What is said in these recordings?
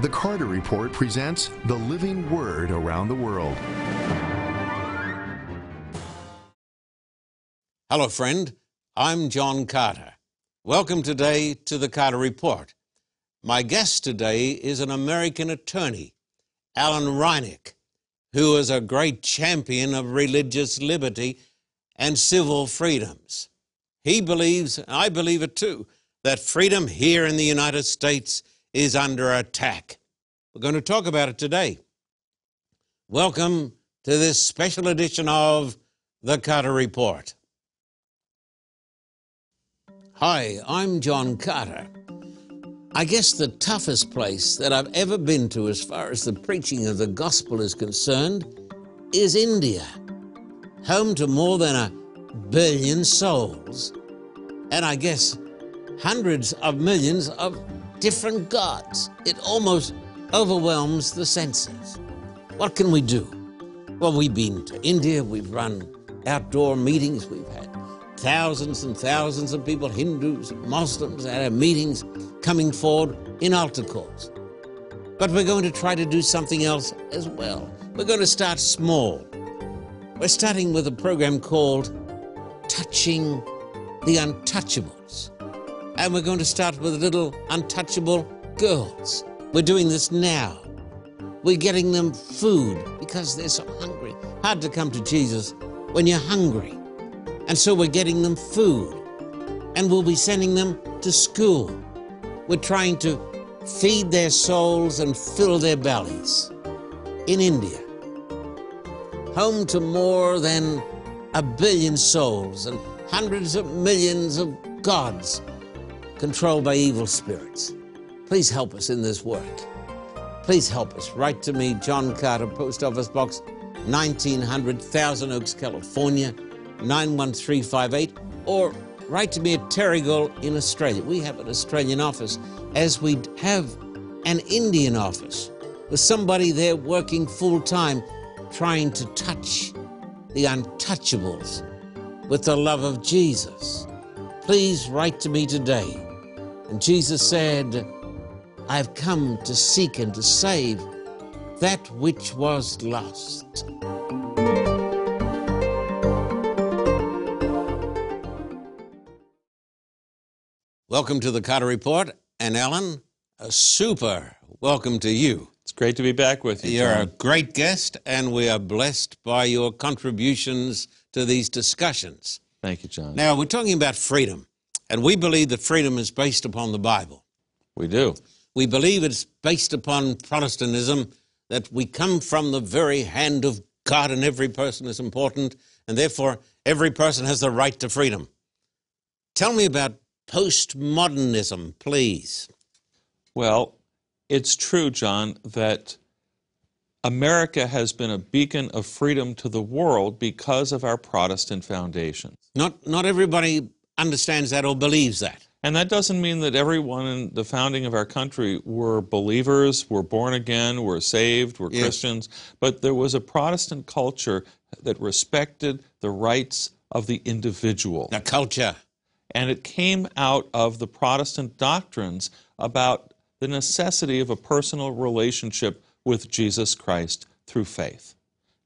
the Carter Report presents the living word around the world. Hello, friend. I'm John Carter. Welcome today to the Carter Report. My guest today is an American attorney, Alan Reinach, who is a great champion of religious liberty and civil freedoms. He believes, and I believe it too, that freedom here in the United States is under attack. We're going to talk about it today. Welcome to this special edition of the Carter Report. Hi, I'm John Carter. I guess the toughest place that I've ever been to as far as the preaching of the gospel is concerned is India, home to more than a billion souls, and I guess hundreds of millions of different gods. It almost overwhelms the senses. What can we do? Well, we've been to India, we've run outdoor meetings, we've had thousands and thousands of people, Hindus, Muslims, at our meetings coming forward in altar calls. But we're going to try to do something else as well. We're going to start small. We're starting with a program called Touching the Untouchables. And we're going to start with little untouchable girls. We're doing this now. We're getting them food because they're so hungry. Hard to come to Jesus when you're hungry. And so we're getting them food. And we'll be sending them to school. We're trying to feed their souls and fill their bellies. In India, home to more than a billion souls and hundreds of millions of gods controlled by evil spirits. Please help us in this work. Please help us. Write to me, John Carter, Post Office Box 1900, Thousand Oaks, California 91358, or write to me at Terrigal in Australia. We have an Australian office, as we have an Indian office with somebody there working full time trying to touch the untouchables with the love of Jesus. Please write to me today. And Jesus said, I've come to seek and to save that which was lost. Welcome to the Carter Report. And Alan, a super welcome to you. It's great to be back with you. You're John. a great guest, and we are blessed by your contributions to these discussions. Thank you, John. Now, we're talking about freedom, and we believe that freedom is based upon the Bible. we do. We believe it's based upon Protestantism, that we come from the very hand of God, and every person is important, and therefore every person has the right to freedom. Tell me about postmodernism, please. Well, it's true, John, that America has been a beacon of freedom to the world because of our Protestant foundations. Not, not everybody understands that or believes that. And that doesn't mean that everyone in the founding of our country were believers, were born again, were saved, were Yes. Christians, but there was a Protestant culture that respected the rights of the individual. The culture. And it came out of the Protestant doctrines about the necessity of a personal relationship with Jesus Christ through faith.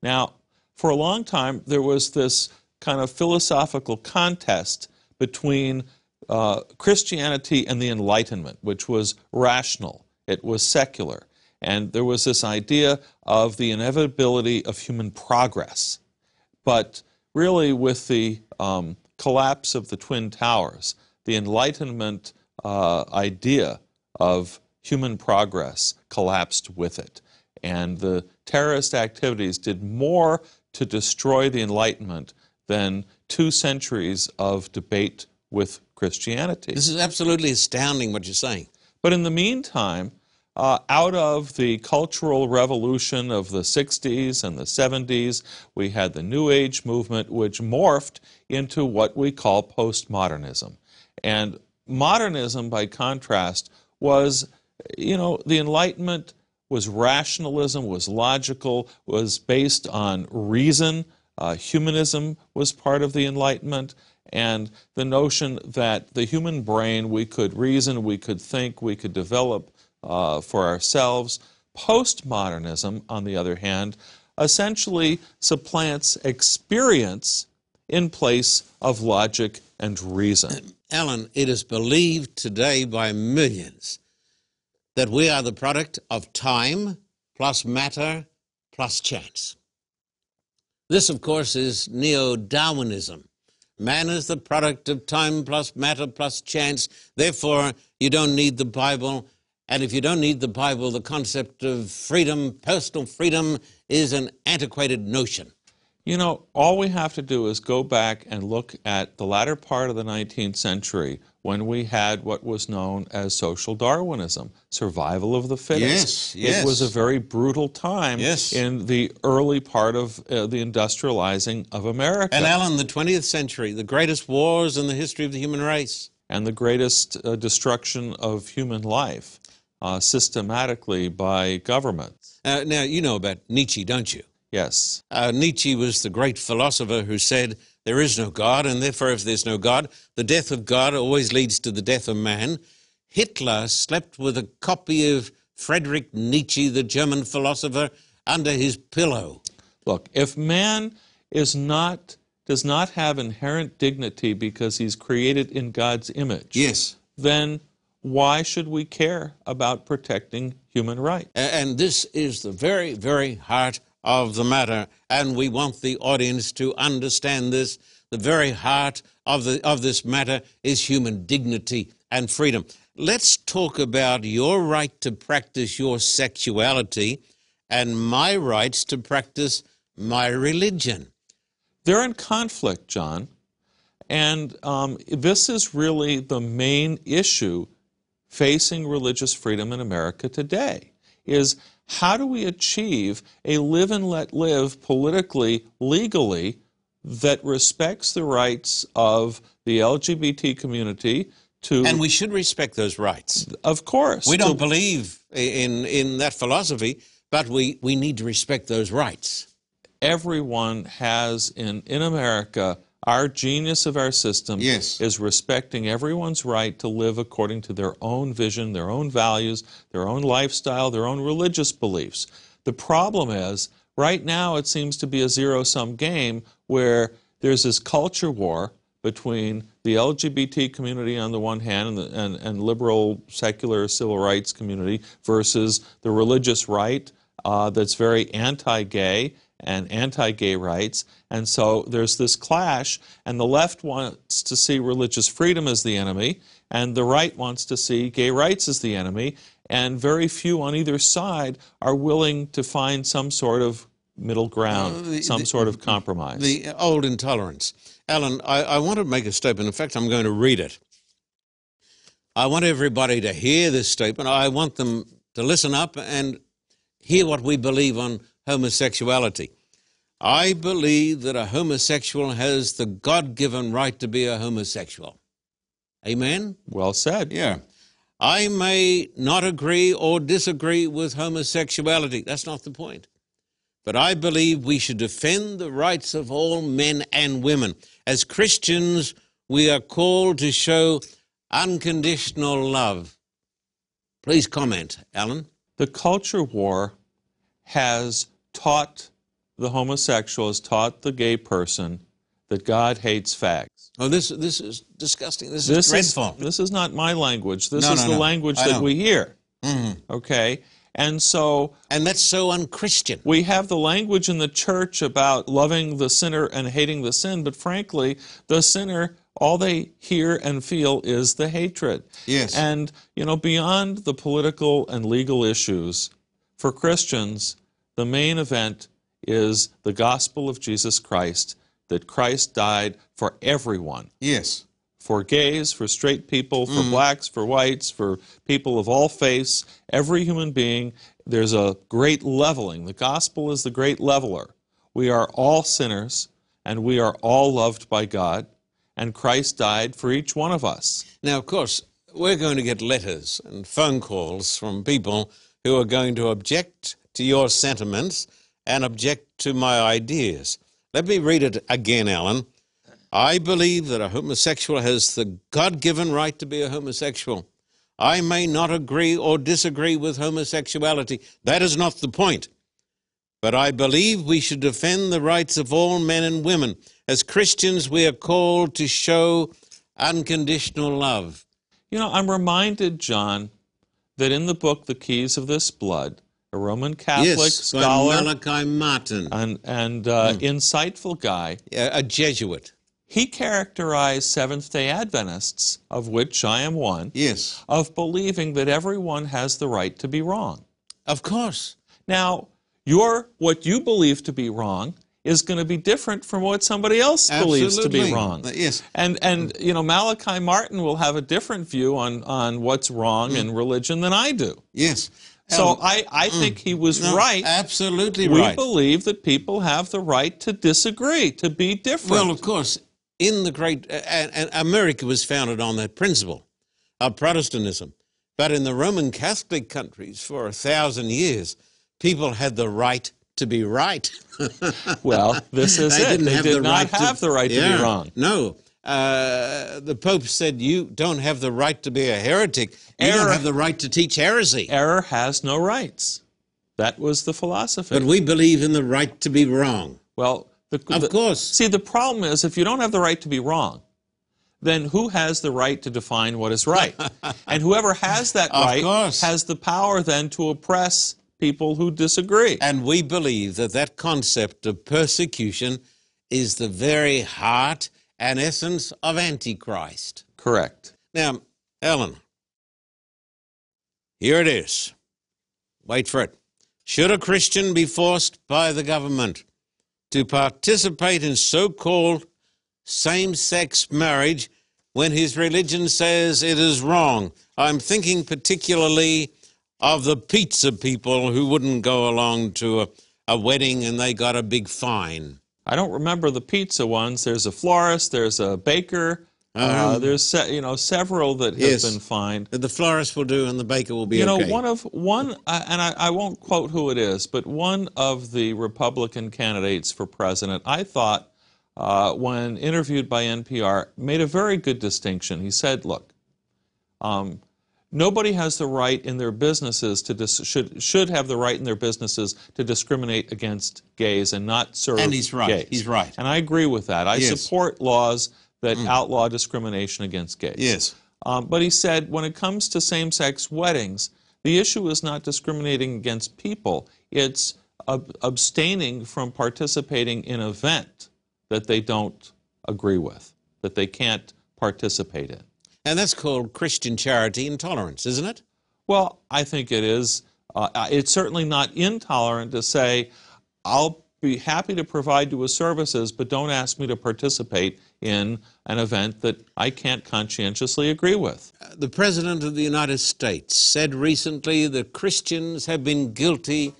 Now, for a long time, there was this kind of philosophical contest between uh, Christianity and the Enlightenment, which was rational, it was secular. And there was this idea of the inevitability of human progress. But really, with the um, collapse of the Twin Towers, the Enlightenment uh, idea of human progress collapsed with it. And the terrorist activities did more to destroy the Enlightenment than two centuries of debate with Christianity. This is absolutely astounding what you're saying. But in the meantime, uh, out of the cultural revolution of the 60s and the 70s, we had the New Age movement, which morphed into what we call postmodernism. And modernism, by contrast, was, you know, the Enlightenment was rationalism, was logical, was based on reason. Uh, humanism was part of the Enlightenment and the notion that the human brain, we could reason, we could think, we could develop uh, for ourselves. Postmodernism, on the other hand, essentially supplants experience in place of logic and reason. Alan, it is believed today by millions that we are the product of time plus matter plus chance. This, of course, is neo Darwinism. Man is the product of time plus matter plus chance. Therefore, you don't need the Bible. And if you don't need the Bible, the concept of freedom, personal freedom, is an antiquated notion. You know, all we have to do is go back and look at the latter part of the 19th century when we had what was known as social Darwinism, survival of the fittest. Yes, yes. It was a very brutal time Yes. in the early part of uh, the industrializing of America. And Alan, the 20th century, the greatest wars in the history of the human race. and the greatest uh, destruction of human life uh, systematically by governments. Uh, now, you know about Nietzsche, don't you? Yes. Uh, Nietzsche was the great philosopher who said, There is no God, and therefore, if there's no God, the death of God always leads to the death of man. Hitler slept with a copy of Friedrich Nietzsche, the German philosopher, under his pillow. Look, if man is not does not have inherent dignity because he's created in God's image, Yes. then why should we care about protecting human rights? And this is the very, very heart of the matter. And we want the audience to understand this. The very heart of, the, of this matter is human dignity and freedom. Let's talk about your right to practice your sexuality and my rights to practice my religion. They're in conflict, John. And um, this is really the main issue facing religious freedom in America today is how do we achieve a live and let live politically, legally, that respects the rights of the LGBT community to, And we should respect those rights. of course, We don't believe in, in that philosophy, but we, we need to respect those rights. everyone has in in America our genius of our system Yes. is respecting everyone's right to live according to their own vision, their own values, their own lifestyle, their own religious beliefs. The problem is right now it seems to be a zero sum game where there's this culture war between the LGBT community on the one hand and, the, and, and liberal secular civil rights community versus the religious right uh, that's very anti-gay and anti-gay rights. And so there's this clash, and the left wants to see religious freedom as the enemy, and the right wants to see gay rights as the enemy, and very few on either side are willing to find some sort of middle ground, Uh, the- some the- sort of compromise. The old intolerance. Alan, I, I want to make a statement. In fact, I'm going to read it. I want everybody to hear this statement. I want them to listen up and hear what we believe on homosexuality. I believe that a homosexual has the God given right to be a homosexual. Amen? well said. Yeah. I may not agree or disagree with homosexuality. That's not the point. But I believe we should defend the rights of all men and women. As Christians, we are called to show unconditional love. Please comment, Alan. The culture war has taught the homosexual, has taught the gay person that God hates fags. Oh, this this is disgusting. This, This is is, dreadful. this is not my language. This No, is no, the no. language I that know. we hear. Mhm. Okay? And so And that's so unchristian. we have the language in the church about loving the sinner and hating the sin, but frankly, the sinner, all they hear and feel is the hatred. Yes. And, you know, beyond the political and legal issues, for Christians, the main event is the gospel of Jesus Christ, that Christ died for everyone Yes. for gays, for straight people, for mm. blacks, for whites, for people of all faiths, every human being. There's a great leveling. The gospel is the great leveler. We are all sinners and we are all loved by God, and Christ died for each one of us. Now, of course, we're going to get letters and phone calls from people who are going to object to your sentiments and object to my ideas. Let me read it again, Alan. I believe that a homosexual has the God given right to be a homosexual. I may not agree or disagree with homosexuality. That is not the point. But I believe we should defend the rights of all men and women. As Christians, we are called to show unconditional love. You know, I'm reminded, John, that in the book The Keys of This Blood, a Roman Catholic yes, scholar Malachi Martin, and, and uh, insightful guy, a Jesuit. he characterized Seventh day Adventists, of which I am one, Yes, of believing that everyone has the right to be wrong. of course. Now, your what you believe to be wrong is going to be different from what somebody else believes to be wrong. Uh, yes. And and you know Malachi Martin will have a different view on on what's wrong Mm. in religion than I do. Yes. So Um, I I think he was no, right. Absolutely We right. We believe that people have the right to disagree, to be different. Well, of course, in the great, uh, and, America was founded on that principle of Protestantism. But in the Roman Catholic countries for a thousand years, people had the right to be right. Well, this is they it. didn't They have did the not right have to, the right to be wrong. No. Uh, the Pope said, You don't have the right to be a heretic. You Error- don't have the right to teach heresy. Error has no rights. That was the philosophy. But we believe in the right to be wrong. well, the, Of the- course. See, the problem is if you don't have the right to be wrong, then who has the right to define what is right? and whoever has that right course. has the power then to oppress people who disagree. And we believe that that concept of persecution is the very heart and essence of Antichrist. Correct. Now, Ellen, here it is. Wait for it. Should a Christian be forced by the government to participate in so called same sex marriage when his religion says it is wrong? I'm thinking particularly of the pizza people who wouldn't go along to a, a wedding and they got a big fine. I don't remember the pizza ones. There's a florist, there's a baker, uh, there's se- you know several that have Um, Yes. been fined. The florist will do and the baker will be You know, okay. one of one, uh, and I, I won't quote who it is, but one of the Republican candidates for president, I thought, uh, when interviewed by NPR, made a very good distinction. He said, "Look, um, nobody has the right in their businesses to dis- should should have the right in their businesses to discriminate against gays and not serve And he's right. gays." He's right. and I agree with that. I Yes. Mm. support laws that outlaw discrimination against gays. Yes. Um, but he said when it comes to same sex weddings, the issue is not discriminating against people, it's ab- abstaining from participating in an event that they don't agree with, that they can't participate in. And that's called Christian charity and tolerance, isn't it? Well, I think it is. Uh, it's certainly not intolerant to say, I'll be happy to provide you with services, but don't ask me to participate in an event that I can't conscientiously agree with. The President of the United States said recently that Christians have been guilty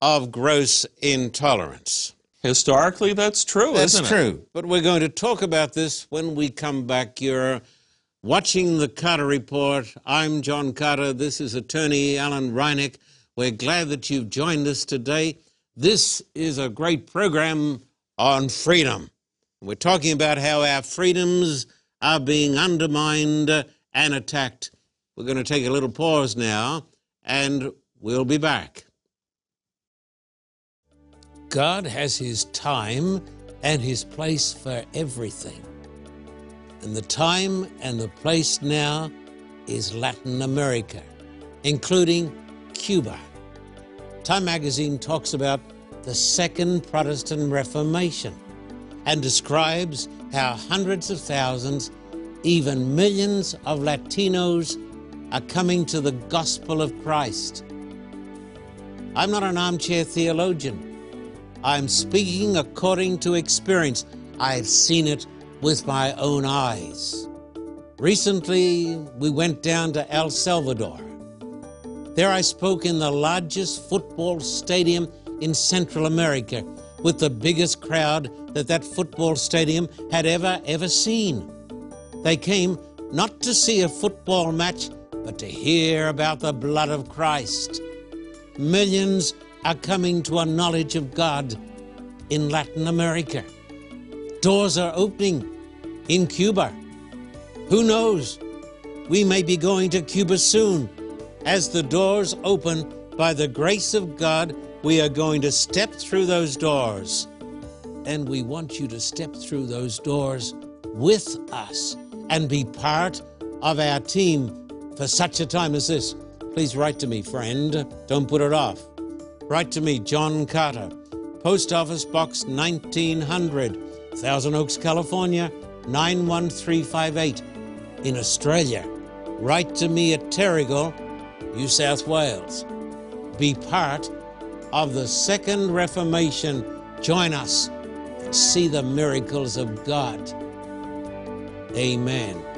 of gross intolerance. Historically, that's true, That's isn't it? true. But we're going to talk about this when we come back. You're watching the Carter Report. I'm John Carter. This is attorney Alan Reinach. We're glad that you've joined us today. This is a great program on freedom. We're talking about how our freedoms are being undermined and attacked. We're going to take a little pause now, and we'll be back. God has His time and His place for everything. And the time and the place now is Latin America, including Cuba. Time magazine talks about the Second Protestant Reformation and describes how hundreds of thousands, even millions of Latinos are coming to the gospel of Christ. I'm not an armchair theologian. I'm speaking according to experience. I've seen it with my own eyes. Recently, we went down to El Salvador. There I spoke in the largest football stadium in Central America with the biggest crowd that that football stadium had ever, ever seen. They came not to see a football match, but to hear about the blood of Christ. Millions are coming to a knowledge of God in Latin America. Doors are opening in Cuba. Who knows? we may be going to Cuba soon. As the doors open, by the grace of God, we are going to step through those doors. And we want you to step through those doors with us and be part of our team for such a time as this. Please write to me, friend. Don't put it off. Write to me, John Carter, Post Office Box 1900, Thousand Oaks, California 91358. In Australia, write to me at Terrigal, New South Wales. Be part of the Second Reformation. Join us and see the miracles of God. Amen.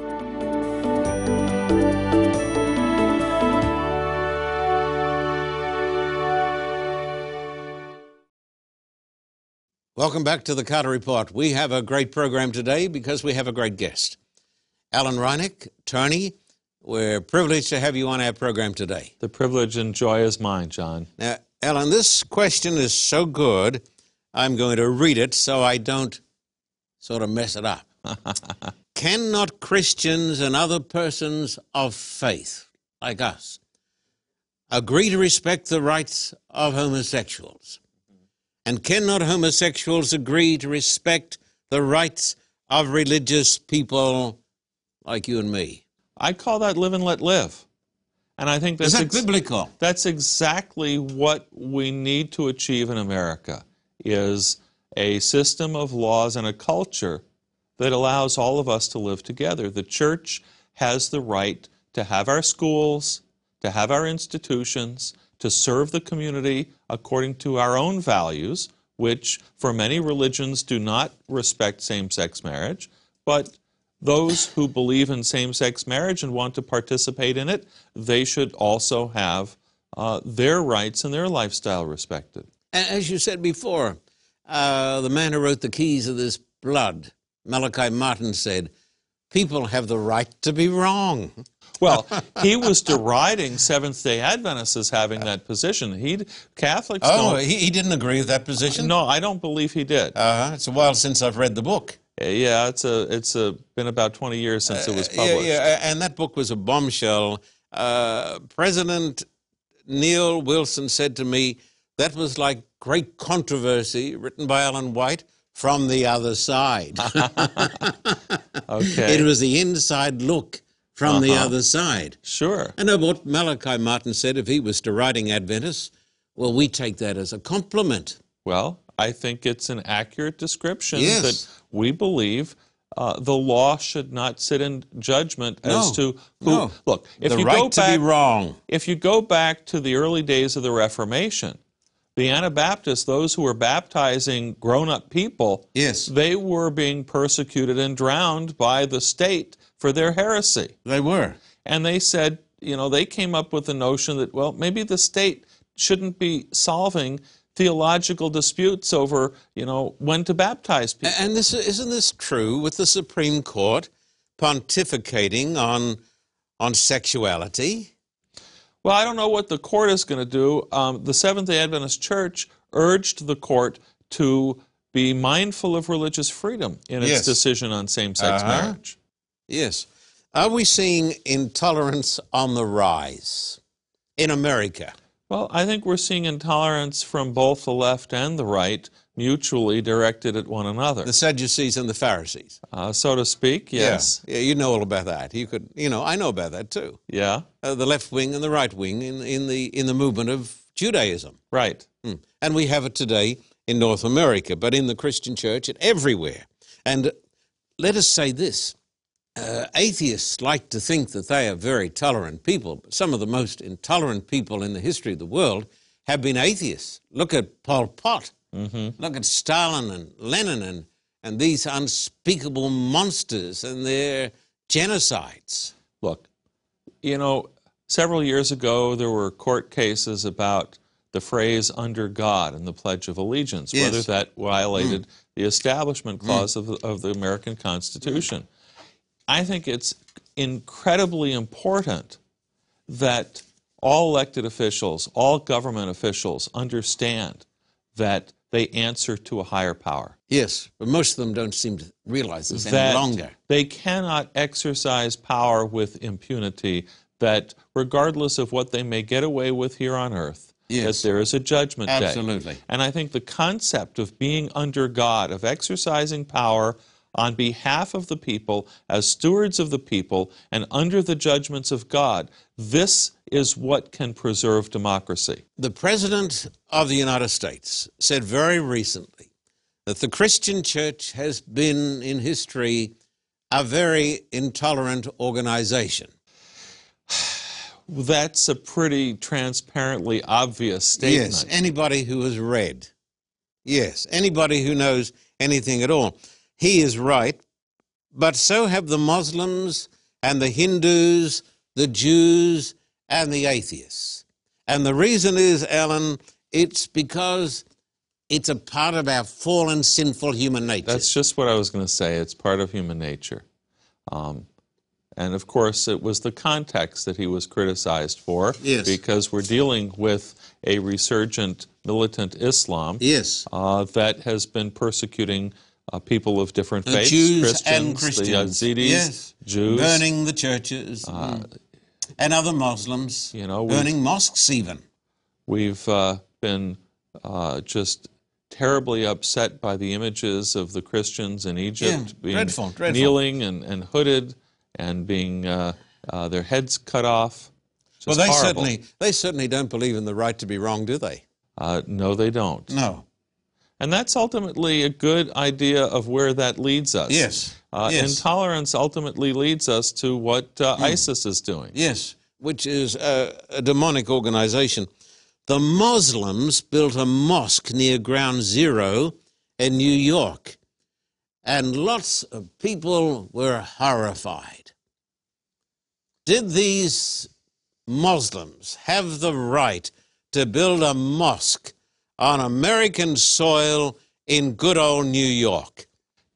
Welcome back to the Carter Report. We have a great program today because we have a great guest. Alan Reinach, attorney, we're privileged to have you on our program today. The privilege and joy is mine, John. Now, Alan, this question is so good, I'm going to read it so I don't sort of mess it up. Cannot Christians and other persons of faith, like us, agree to respect the rights of homosexuals? And cannot homosexuals agree to respect the rights of religious people like you and me? I call that live and let live. And I think that's Is that ex- biblical? That's exactly what we need to achieve in America is a system of laws and a culture that allows all of us to live together. The church has the right to have our schools, to have our institutions, to serve the community according to our own values, which for many religions do not respect same-sex marriage, but those who believe in same-sex marriage and want to participate in it, they should also have uh, their rights and their lifestyle respected. As you said before, uh, the man who wrote the keys of this blood, Malachi Martin, said, People have the right to be wrong. Well, he was deriding Seventh Day Adventists as having that position. He Catholics Oh, he, he didn't agree with that position? No, I don't believe he did. Uh-huh. It's a while since I've read the book. yeah, it's a it's a been about twenty years since it was Uh, Yeah, published. yeah, and that book was a bombshell. Uh, President Neal Wilson said to me, that was like great controversy written by Ellen White from the other side. Okay, it was the inside look from the Uh-huh. other side. sure. I know what Malachi Martin said if he was deriding Adventists. Well, we take that as a compliment. Well, I think it's an accurate description Yes. that we believe uh, the law should not sit in judgment as to who. no. Look, if the you right go to back, be wrong. if you go back to the early days of the Reformation, the Anabaptists, those who were baptizing grown-up people, Yes. they were being persecuted and drowned by the state for their heresy. They were. And they said, you know, they came up with the notion that, well, maybe the state shouldn't be solving theological disputes over, you know, when to baptize people. And this isn't this true with the Supreme Court pontificating on on sexuality? Well, I don't know what the court is going to do. Um, the Seventh day Adventist Church urged the court to be mindful of religious freedom in its Yes. decision on same sex Uh-huh. marriage. Yes. Are we seeing intolerance on the rise in America? Well, I think we're seeing intolerance from both the left and the right mutually directed at one another, The Sadducees and the Pharisees. uh, so to speak. Yes. Yeah. yeah, you know all about that. You could, you know, I know about that too. Yeah. Uh, the left wing and the right wing in, in the in the movement of Judaism. Right. Hmm. And we have it today in North America, but in the Christian church and everywhere. And let us say this uh, atheists like to think that they are very tolerant people, but some of the most intolerant people in the history of the world have been atheists. Look at Pol Pot, Mm-hmm. look at Stalin and Lenin and, and these unspeakable monsters and their genocides. Look, you know, several years ago there were court cases about the phrase under God in the Pledge of Allegiance, Yes. whether that violated mm. the Establishment mm. Clause of, the, of the American Constitution. I think it's incredibly important that all elected officials, all government officials understand that they answer to a higher power. Yes, but most of them don't seem to realize this any that longer. they cannot exercise power with impunity, that regardless of what they may get away with here on earth, Yes. that there is a judgment day. Absolutely. And I think the concept of being under God, of exercising power on behalf of the people, as stewards of the people, and under the judgments of God, this is what can preserve democracy. The President of the United States said very recently that the Christian church has been in history a very intolerant organization. That's a pretty transparently obvious statement. Yes, anybody who has read. Yes, anybody who knows anything at all. He is right, but so have the Muslims and the Hindus, the Jews, and the atheists. And the reason is, Alan, it's because it's a part of our fallen, sinful human nature. That's just what I was going to say. It's part of human nature. Um, and of course, it was the context that he was criticized for. Yes. Because we're dealing with a resurgent militant Islam yes. uh, that has been persecuting uh, people of different The faiths, Jews Christians, and Christians. the Yazidis, yes. Jews. Uh, Burning the churches. mm. and other Muslims. you know, burning mosques even. We've uh, been uh, just terribly upset by the images of the Christians in Egypt Yeah, being dreadful, dreadful. kneeling and, and hooded and being uh, uh, their heads cut off. Just Well, they horrible. certainly they certainly don't believe in the right to be wrong, do they? Uh, no, they don't. No. And that's ultimately a good idea of where that leads us. Yes. Uh, yes. Intolerance ultimately leads us to what uh, ISIS is doing. Yes, which is a, a demonic organization. The Muslims built a mosque near Ground Zero in New York, and lots of people were horrified. Did these Muslims have the right to build a mosque on American soil in good old New York?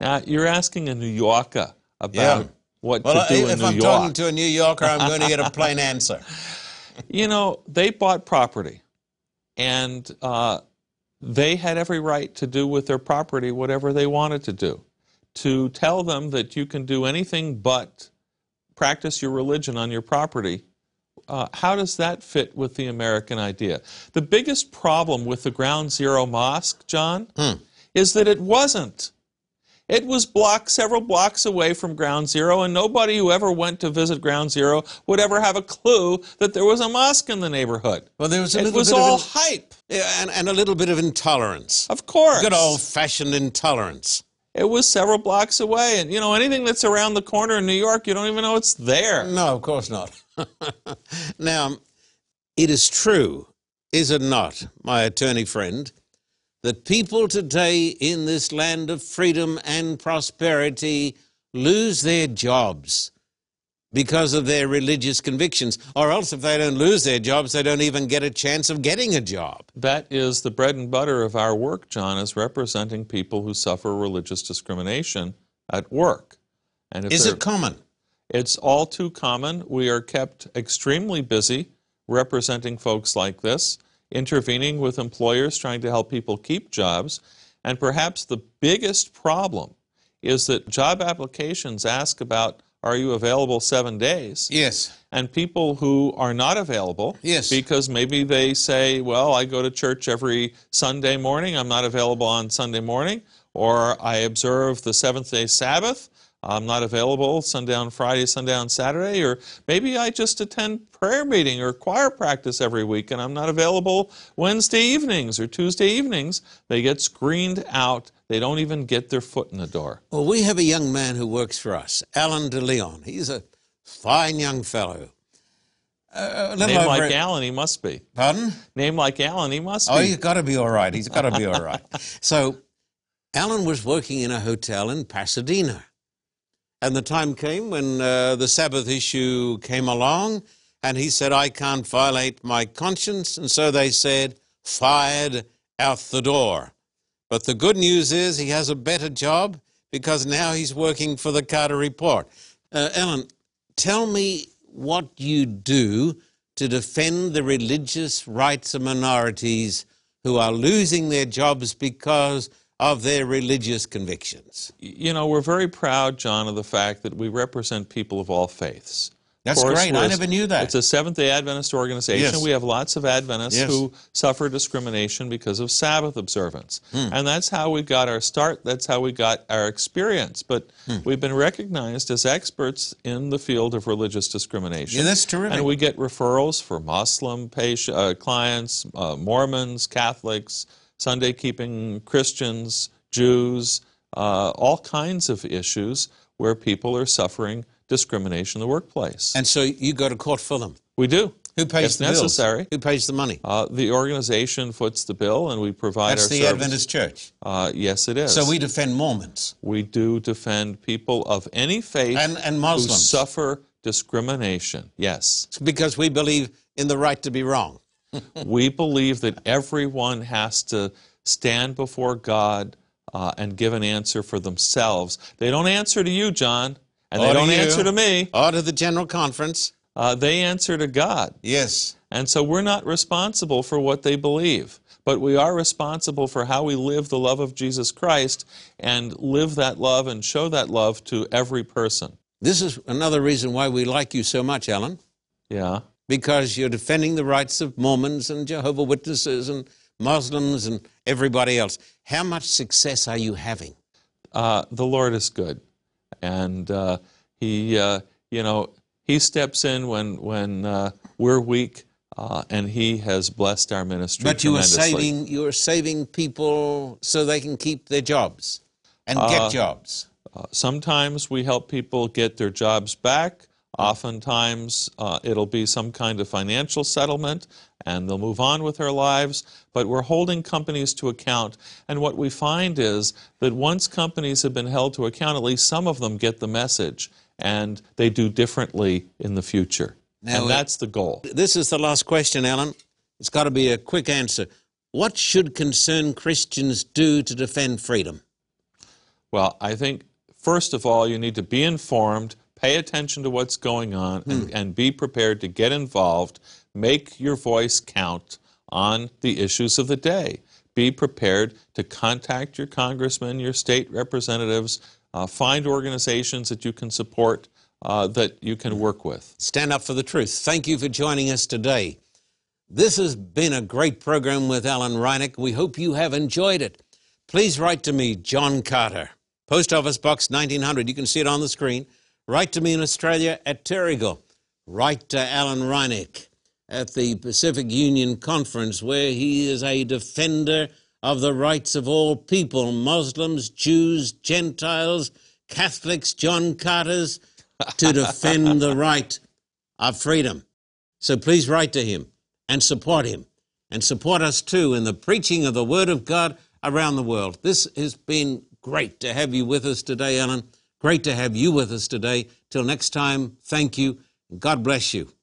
Now, you're asking a New Yorker about Yeah. what Well, to do if in New I'm York. talking to a New Yorker, I'm going to get a plain answer. You know, they bought property, and uh, they had every right to do with their property whatever they wanted to do. To tell them that you can do anything but practice your religion on your property, uh, how does that fit with the American idea? The biggest problem with the Ground Zero Mosque, John, is that it wasn't. It was blocked several blocks away from Ground Zero, and nobody who ever went to visit Ground Zero would ever have a clue that there was a mosque in the neighborhood. Well, there was a it little was bit all of in- hype, Yeah, and, and a little bit of intolerance. of course. Good old fashioned intolerance. It was several blocks away, and you know anything that's around the corner in New York, you don't even know it's there. No, of course not. now, it is true, is it not, my attorney friend, that people today in this land of freedom and prosperity lose their jobs because of their religious convictions, or else if they don't lose their jobs, they don't even get a chance of getting a job. That is the bread and butter of our work, John, is representing people who suffer religious discrimination at work. And Is it common? It's all too common. We are kept extremely busy representing folks like this, intervening with employers, trying to help people keep jobs. And perhaps the biggest problem is that job applications ask about are you available seven days? Yes. And people who are not available, Yes. because maybe they say, well, I go to church every Sunday morning, I'm not available on Sunday morning, or I observe the seventh day Sabbath, I'm not available Sunday on Friday, Sunday on Saturday, or maybe I just attend prayer meeting or choir practice every week and I'm not available Wednesday evenings or Tuesday evenings. They get screened out. They don't even get their foot in the door. Well, we have a young man who works for us, Alan de Leon. He's a fine young fellow. Uh, Name over like Alan, he must be. Pardon? Name like Alan, he must Oh, be. he's got to be all right. He's got to be all right. So, Alan was working in a hotel in Pasadena. And the time came when uh, the Sabbath issue came along, and he said, I can't violate my conscience. And so they said, fired out the door. But the good news is he has a better job because now he's working for the Carter Report. Uh, Alan, tell me what you do to defend the religious rights of minorities who are losing their jobs because of their religious convictions. You know, we're very proud, John, of the fact that we represent people of all faiths. That's great. I never knew that. It's a Seventh day Adventist organization. Yes. We have lots of Adventists Yes. who suffer discrimination because of Sabbath observance. Hmm. And that's how we got our start. That's how we got our experience. But Hmm. we've been recognized as experts in the field of religious discrimination. Yeah, that's terrific. And we get referrals for Muslim patient, uh, clients, uh, Mormons, Catholics, Sunday keeping Christians, Jews, uh, all kinds of issues where people are suffering discrimination in the workplace. And so you go to court for them. we do. Who pays if the bills? necessary. Who pays the money? Uh, the organization foots the bill, and we provide That's the service. Adventist Church. Uh, yes, it is. So we defend Mormons we do defend people of any faith and, and who Muslims suffer discrimination. Yes, because we believe in the right to be wrong. we believe that everyone has to stand before God uh, and give an answer for themselves. They don't answer to you, John, and Or they don't you. answer to me. Or to the General Conference. Uh, they answer to God. Yes. And so we're not responsible for what they believe, but we are responsible for how we live the love of Jesus Christ and live that love and show that love to every person. This is another reason why we like you so much, Alan, Yeah. because you're defending the rights of Mormons and Jehovah Witnesses and Muslims and everybody else. How much success are you having? Uh, the Lord is good. And uh, He, uh, you know, He steps in when, when uh, we're weak, uh, and He has blessed our ministry But you are saving you are saving people so they can keep their jobs and get jobs. Uh, sometimes we help people get their jobs back. Oftentimes uh, it'll be some kind of financial settlement and they'll move on with their lives. But we're holding companies to account. And what we find is that once companies have been held to account, at least some of them get the message and they do differently in the future. Now, and uh, that's the goal. This is the last question, Alan. It's got to be a quick answer. What should concerned Christians do to defend freedom? Well, I think first of all, you need to be informed, pay attention to what's going on, and, hmm. and be prepared to get involved. Make your voice count on the issues of the day. Be prepared to contact your congressmen, your state representatives, uh, find organizations that you can support, uh, that you can work with. Stand up for the truth. Thank you for joining us today. This has been a great program with Alan Reinach. We hope you have enjoyed it. Please write to me, John Carter, Post Office Box 1900. You can see it on the screen. Write to me in Australia at Terrigal. Write to Alan Reinach at the Pacific Union Conference, where he is a defender of the rights of all people Muslims, Jews, Gentiles, Catholics, John Carters, to defend the right of freedom. So please write to him and support him and support us too in the preaching of the Word of God around the world. This has been great to have you with us today, Alan. Great to have you with us today. Till next time, thank you. God bless you.